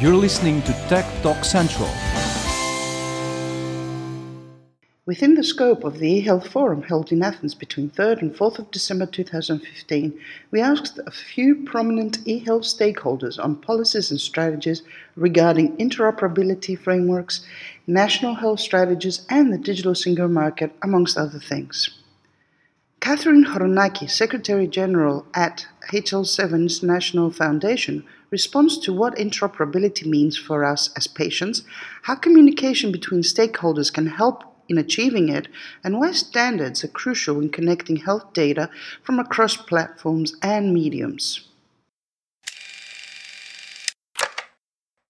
You're listening to Tech Talk Central. Within the scope of the eHealth Forum held in Athens between 3rd and 4th of December 2015, we asked a few prominent eHealth stakeholders on policies and strategies regarding interoperability frameworks, national health strategies, and the digital single market, amongst other things. Catherine Chronaki, Secretary General at HL7's National Foundation, responds to what interoperability means for us as patients, how communication between stakeholders can help in achieving it, and why standards are crucial in connecting health data from across platforms and mediums.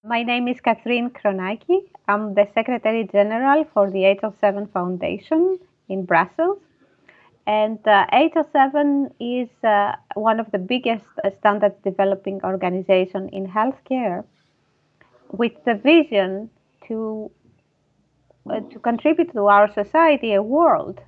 My name is Catherine Chronaki. I'm the Secretary General for the HL7 Foundation in Brussels. And uh, HL7 is uh, one of the biggest uh, standard developing organization in healthcare with the vision to uh, to contribute to our society a world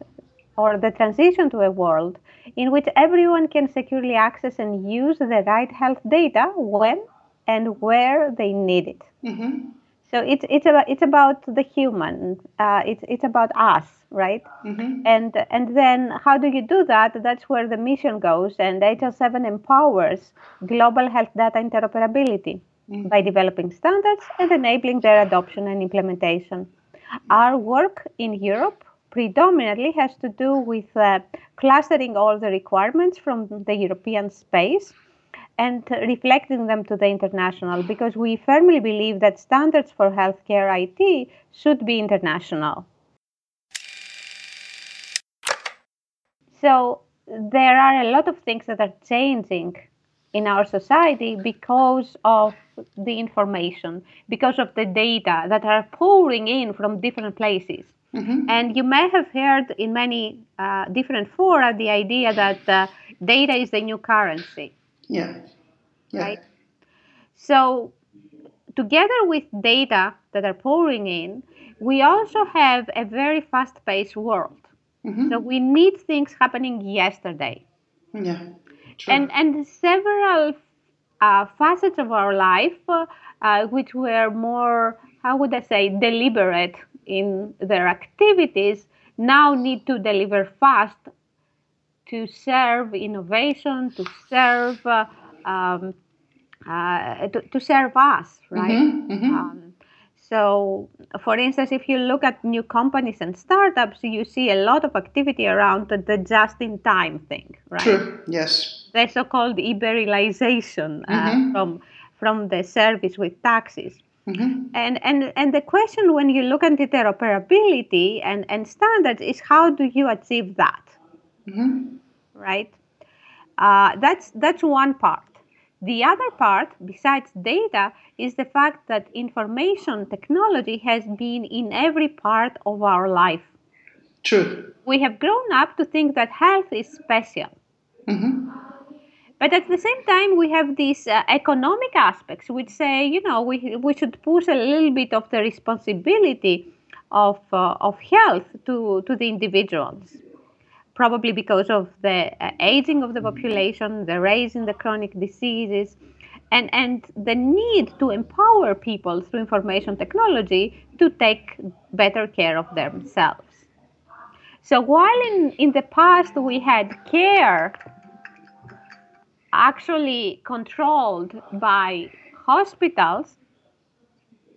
or the transition to a world in which everyone can securely access and use the right health data when and where they need it. Mm-hmm. So it's it's about it's about the human. Uh, it's it's about us, right? Mm-hmm. And and then how do you do that? That's where the mission goes. And HL7 empowers global health data interoperability mm-hmm. by developing standards and enabling their adoption and implementation. Our work in Europe predominantly has to do with uh, clustering all the requirements from the European space and reflecting them to the international because we firmly believe that standards for healthcare IT should be international. So there are a lot of things that are changing in our society because of the information, because of the data that are pouring in from different places. Mm-hmm. And you may have heard in many uh, different fora the idea that uh, data is the new currency. Yeah. yeah. Right? So, together with data that are pouring in, we also have a very fast paced world. Mm-hmm. So, we need things happening yesterday. Yeah. True. And, and several uh, facets of our life uh, which were more, how would I say, deliberate in their activities now need to deliver fast to serve innovation, to serve uh, um, uh, to, to, serve us, right? Mm-hmm, mm-hmm. Um, so, for instance, if you look at new companies and startups, you see a lot of activity around the, the just-in-time thing, right? True. Yes. The so-called Uberization uh, mm-hmm. from from the service with taxis. Mm-hmm. And, and, and the question when you look at interoperability and, and standards is how do you achieve that? Mm-hmm. Right? Uh, that's, that's one part. The other part, besides data, is the fact that information technology has been in every part of our life. True. We have grown up to think that health is special. Mm-hmm. But at the same time, we have these uh, economic aspects which say, you know, we, we should push a little bit of the responsibility of, uh, of health to, to the individuals. Probably because of the uh, aging of the population, the rise in the chronic diseases, and, and the need to empower people through information technology to take better care of themselves. So while in, in the past we had care actually controlled by hospitals.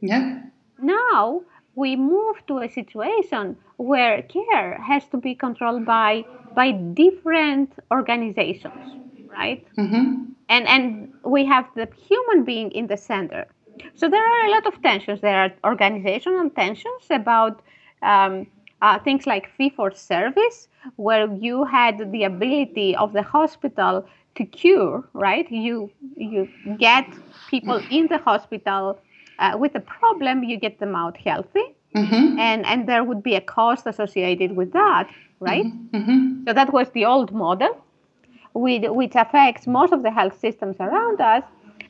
Yeah. Now we move to a situation where care has to be controlled by by different organizations, right? Mm-hmm. And and we have the human being in the center. So there are a lot of tensions. There are organizational tensions about um, uh, things like fee for service, where you had the ability of the hospital to cure, right? You you get people in the hospital uh, with a problem, you get them out healthy, mm-hmm. and and there would be a cost associated with that, right? Mm-hmm. mm-hmm. So that was the old model, with, which affects most of the health systems around us,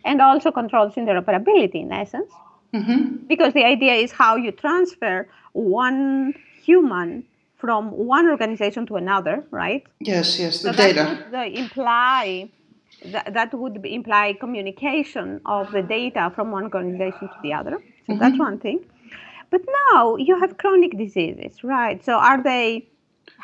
and also controls interoperability in essence, mm-hmm. because the idea is how you transfer one human from one organization to another, right? Yes, yes, the so data. That would imply Th- that would imply communication of the data from one organization to the other. So mm-hmm. that's one thing. But now you have chronic diseases, right? So are they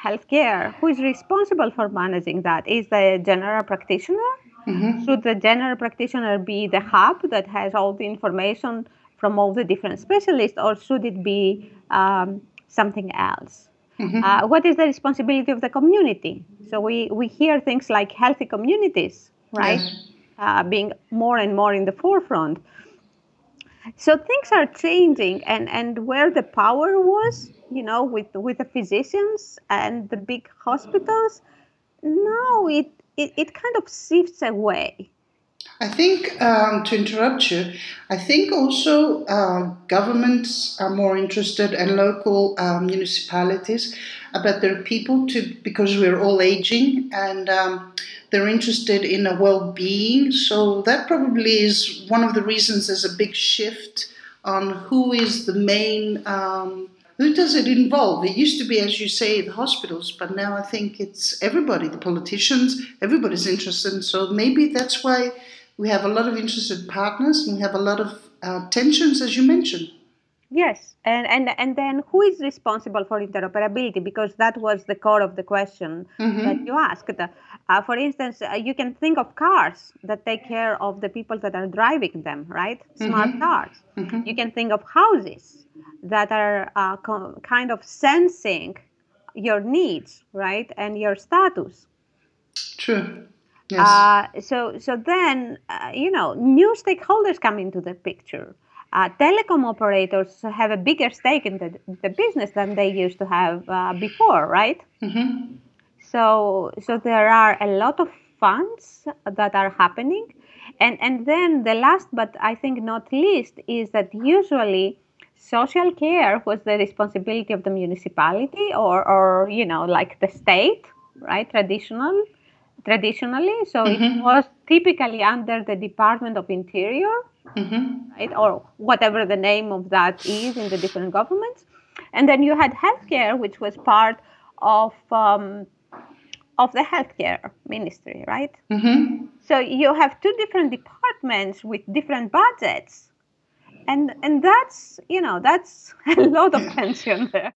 healthcare? Who is responsible for managing that? Is the general practitioner? Mm-hmm. Should the general practitioner be the hub that has all the information from all the different specialists, or should it be um, something else? Mm-hmm. Uh, what is the responsibility of the community? So we, we hear things like healthy communities, right? Yes. Uh, being more and more in the forefront. So things are changing, and, and where the power was, you know, with with the physicians and the big hospitals, now it it, it kind of shifts away. I think, um, to interrupt you, I think also uh, governments are more interested and local um, municipalities about their people to because we're all aging and um, they're interested in a well-being. So that probably is one of the reasons there's a big shift on who is the main. Um, who does it involve? It used to be, as you say, the hospitals, but now I think it's everybody, the politicians, everybody's interested. So maybe that's why we have a lot of interested partners and we have a lot of uh, tensions, as you mentioned. Yes, and, and and then who is responsible for interoperability? Because that was the core of the question mm-hmm. that you asked. Uh, for instance, uh, you can think of cars that take care of the people that are driving them, right? Smart mm-hmm. cars. Mm-hmm. You can think of houses that are uh, co- kind of sensing your needs, right, and your status. True. Yes. Uh, so, so then, uh, you know, new stakeholders come into the picture. Uh, telecom operators have a bigger stake in the, the business than they used to have uh, before, right? Mm-hmm. So, so there are a lot of funds that are happening. And, and then the last, but I think not least, is that usually social care was the responsibility of the municipality or, or you know, like the state, right? Traditional traditionally. So mm-hmm. it was typically under the Department of Interior, mm-hmm. right, or whatever the name of that is in the different governments. And then you had healthcare, which was part of um, of the healthcare ministry, right? Mm-hmm. So you have two different departments with different budgets, and and that's you know that's a lot of tension there.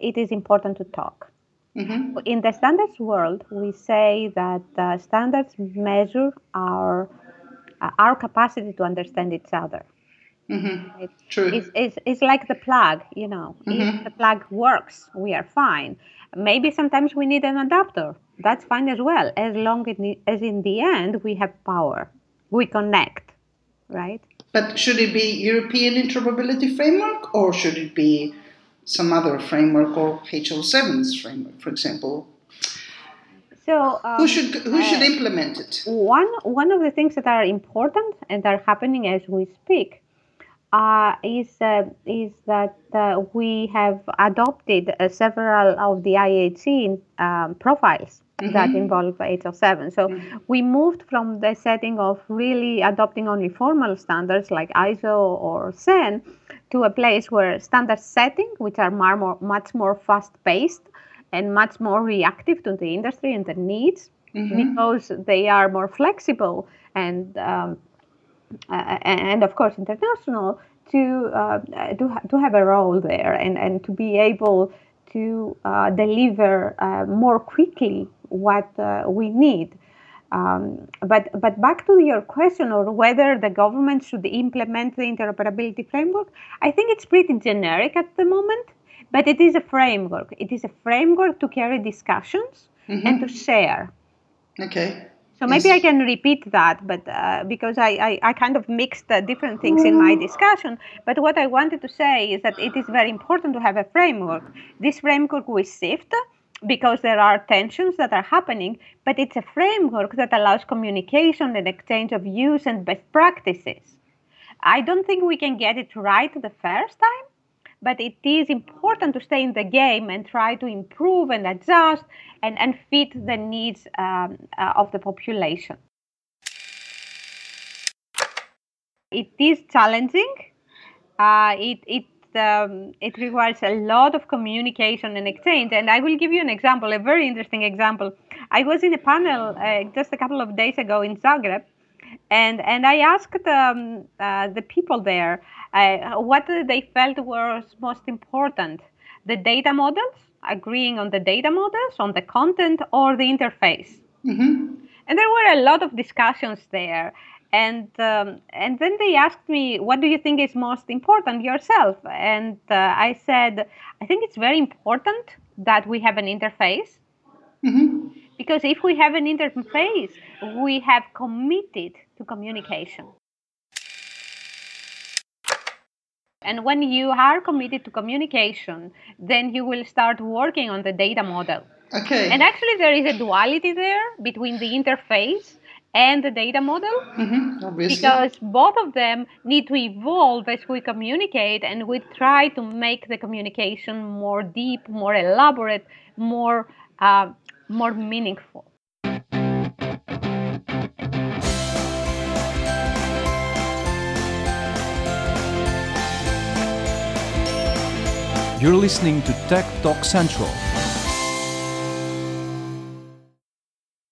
It is important to talk Mm-hmm. In the standards world, we say that uh, standards measure our uh, our capacity to understand each other. Mm-hmm. It, True. It's, it's, it's, like the plug, you know. Mm-hmm. If the plug works, we are fine. Maybe sometimes we need an adapter. That's fine as well, as long as in the end we have power. We connect, right? But should it be European interoperability framework or should it be some other framework or HL7's framework, for example. So um, who should who should uh, implement it? One one of the things that are important and are happening as we speak uh, is uh, is that uh, we have adopted uh, several of the IHE um, profiles mm-hmm. that involve HL7. So mm-hmm. we moved from the setting of really adopting only formal standards like ISO or CEN to a place where standard setting, which are more, much more fast paced and much more reactive to the industry and the needs, mm-hmm. because they are more flexible and um, and of course international to uh, to, ha- to have a role there and, and to be able to uh, deliver uh, more quickly what uh, we need. Um, but but back to your question or whether the government should implement the interoperability framework, I think it's pretty generic at the moment. But it is a framework. It is a framework to carry discussions mm-hmm. and to share. Okay. So maybe. I can repeat that, but uh, because I, I, I, kind of mixed uh, different things in my discussion. But what I wanted to say is that it is very important to have a framework. This framework will shift because there are tensions that are happening, but it's a framework that allows communication and exchange of views and best practices. I don't think we can get it right the first time, but it is important to stay in the game and try to improve and adjust and, and fit the needs um, uh, of the population. It is challenging. Uh, it, it um, it requires a lot of communication and exchange. And I will give you an example, a very interesting example. I was in a panel uh, just a couple of days ago in Zagreb, and and I asked um, uh, the people there uh, what they felt was most important: the data models, agreeing on the data models, on the content, or the interface. Mm-hmm. And there were a lot of discussions there. And um, and then they asked me, "What do you think is most important yourself?" And uh, I said, "I think it's very important that we have an interface Mm-hmm. because if we have an interface, we have committed to communication. And when you are committed to communication, then you will start working on the data model. Okay. And actually, there is a duality there between the interface and the data model mm-hmm. Because both of them need to evolve as we communicate and we try to make the communication more deep, more elaborate, more uh, more meaningful. You're listening to Tech Talk Central.